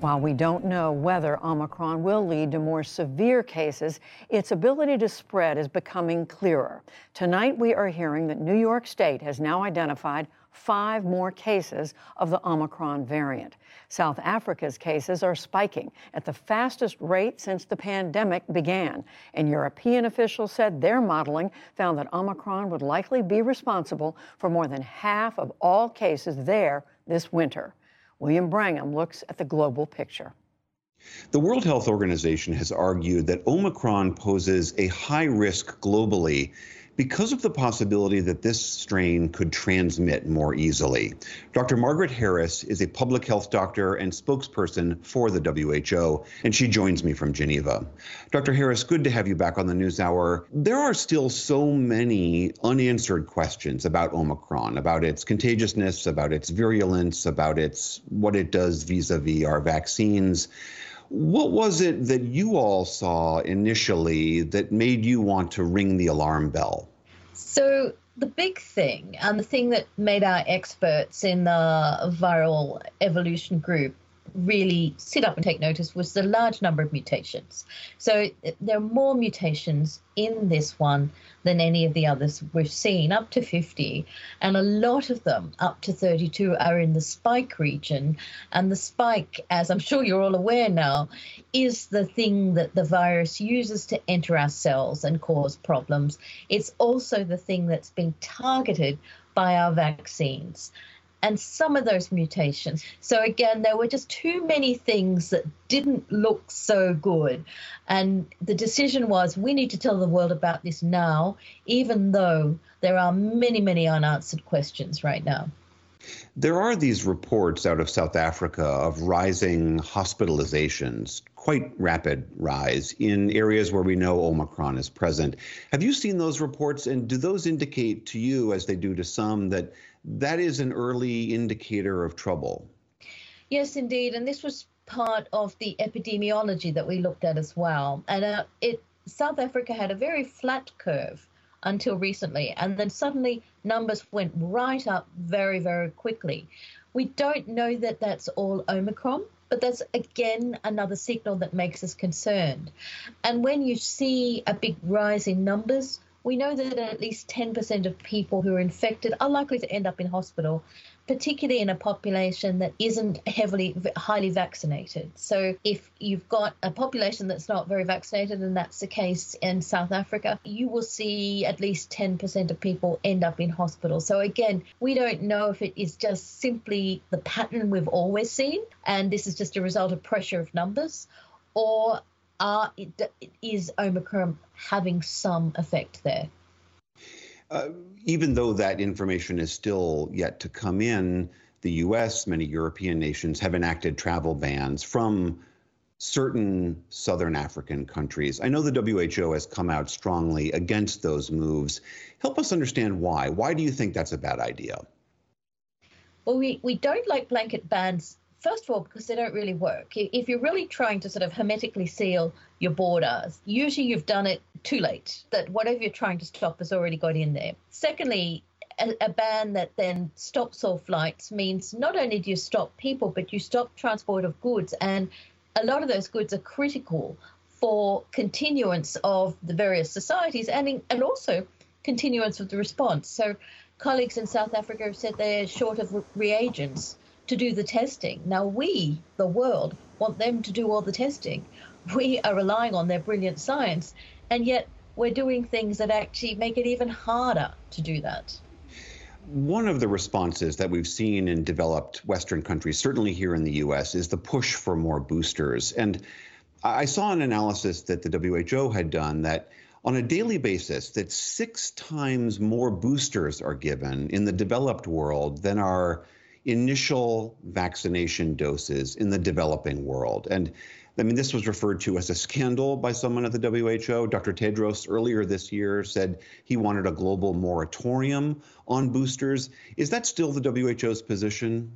While we don't know whether Omicron will lead to more severe cases, its ability to spread is becoming clearer. Tonight, we are hearing that New York State has now identified five more cases of the Omicron variant. South Africa's cases are spiking at the fastest rate since the pandemic began, and European officials said their modeling found that Omicron would likely be responsible for more than half of all cases there this winter. William Brangham looks at the global picture. The World Health Organization has argued that Omicron poses a high risk globally because of the possibility that this strain could transmit more easily. Dr. Margaret Harris is a public health doctor and spokesperson for the WHO, and she joins me from Geneva. Dr. Harris, good to have you back on the NewsHour. There are still so many unanswered questions about Omicron, about its contagiousness, about its virulence, about its what it does vis-a-vis our vaccines. What was it that you all saw initially that made you want to ring the alarm bell? So, the big thing, and the thing that made our experts in the viral evolution group really sit up and take notice was the large number of mutations. So there are more mutations in this one than any of the others we've seen, up to 50. And a lot of them, up to 32, are in the spike region. And the spike, as I'm sure you're all aware now, is the thing that the virus uses to enter our cells and cause problems. It's also the thing that's being targeted by our vaccines and some of those mutations. So again, there were just too many things that didn't look so good. And the decision was we need to tell the world about this now, even though there are many, many unanswered questions right now. There are these reports out of South Africa of rising hospitalizations, quite rapid rise in areas where we know Omicron is present. Have you seen those reports, and do those indicate to you, as they do to some, that that is an early indicator of trouble? Yes, indeed. And this was part of the epidemiology that we looked at as well. And uh, it South Africa had a very flat curve until recently. And then suddenly numbers went right up very, very quickly. We don't know that that's all Omicron, but that's again another signal that makes us concerned. And when you see a big rise in numbers, we know that at least 10% of people who are infected are likely to end up in hospital particularly in a population that isn't heavily, highly vaccinated. So if you've got a population that's not very vaccinated, and that's the case in South Africa, you will see at least 10% of people end up in hospital. So again, we don't know if it is just simply the pattern we've always seen, and this is just a result of pressure of numbers, or are, is Omicron having some effect there? Uh, even though that information is still yet to come in, the US, many European nations have enacted travel bans from certain southern African countries. I know the WHO has come out strongly against those moves. Help us understand why. Why do you think that's a bad idea? Well, we, we don't like blanket bans First of all, because they don't really work. If you're really trying to sort of hermetically seal your borders, usually you've done it too late, that whatever you're trying to stop has already got in there. Secondly, a, a, ban that then stops all flights means not only do you stop people, but you stop transport of goods. And a lot of those goods are critical for continuance of the various societies and, in, and also continuance of the response. So, colleagues in South Africa have said they're short of reagents to do the testing. Now, we, the world, want them to do all the testing. We are relying on their brilliant science, and yet we're doing things that actually make it even harder to do that. One of the responses that we've seen in developed Western countries, certainly here in the US, is the push for more boosters. And I saw an analysis that the WHO had done that on a daily basis that six times more boosters are given in the developed world than are initial vaccination doses in the developing world. And I mean, this was referred to as a scandal by someone at the WHO. Dr. Tedros earlier this year said he wanted a global moratorium on boosters. Is that still the WHO's position?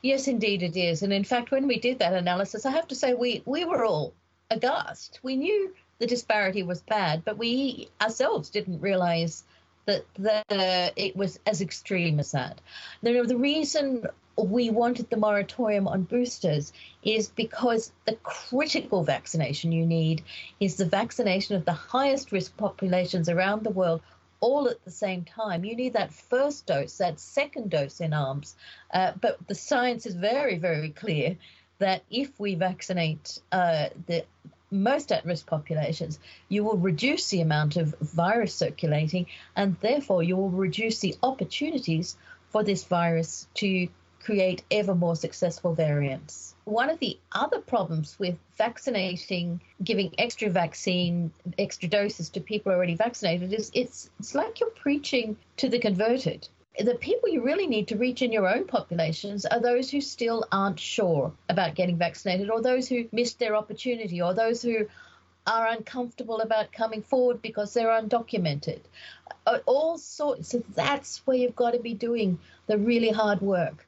Yes, indeed it is. And in fact, when we did that analysis, I have to say we, we were all aghast. We knew the disparity was bad, but we ourselves didn't realize that the, it was as extreme as that. Know, the reason we wanted the moratorium on boosters is because the critical vaccination you need is the vaccination of the highest risk populations around the world all at the same time. You need that first dose, that second dose in arms. Uh, but the science is very, very clear that if we vaccinate uh, the most at risk populations, you will reduce the amount of virus circulating, and therefore you will reduce the opportunities for this virus to create ever more successful variants. One of the other problems with vaccinating, giving extra vaccine, extra doses to people already vaccinated is it's it's like you're preaching to the converted the people you really need to reach in your own populations are those who still aren't sure about getting vaccinated, or those who missed their opportunity, or those who are uncomfortable about coming forward because they're undocumented. Uh, all sorts. So that's where you've got to be doing the really hard work.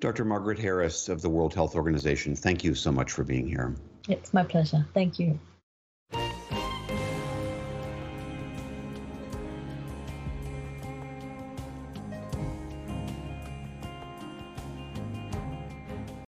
Dr. Margaret Harris of the World Health Organization, thank you so much for being here. It's my pleasure. Thank you.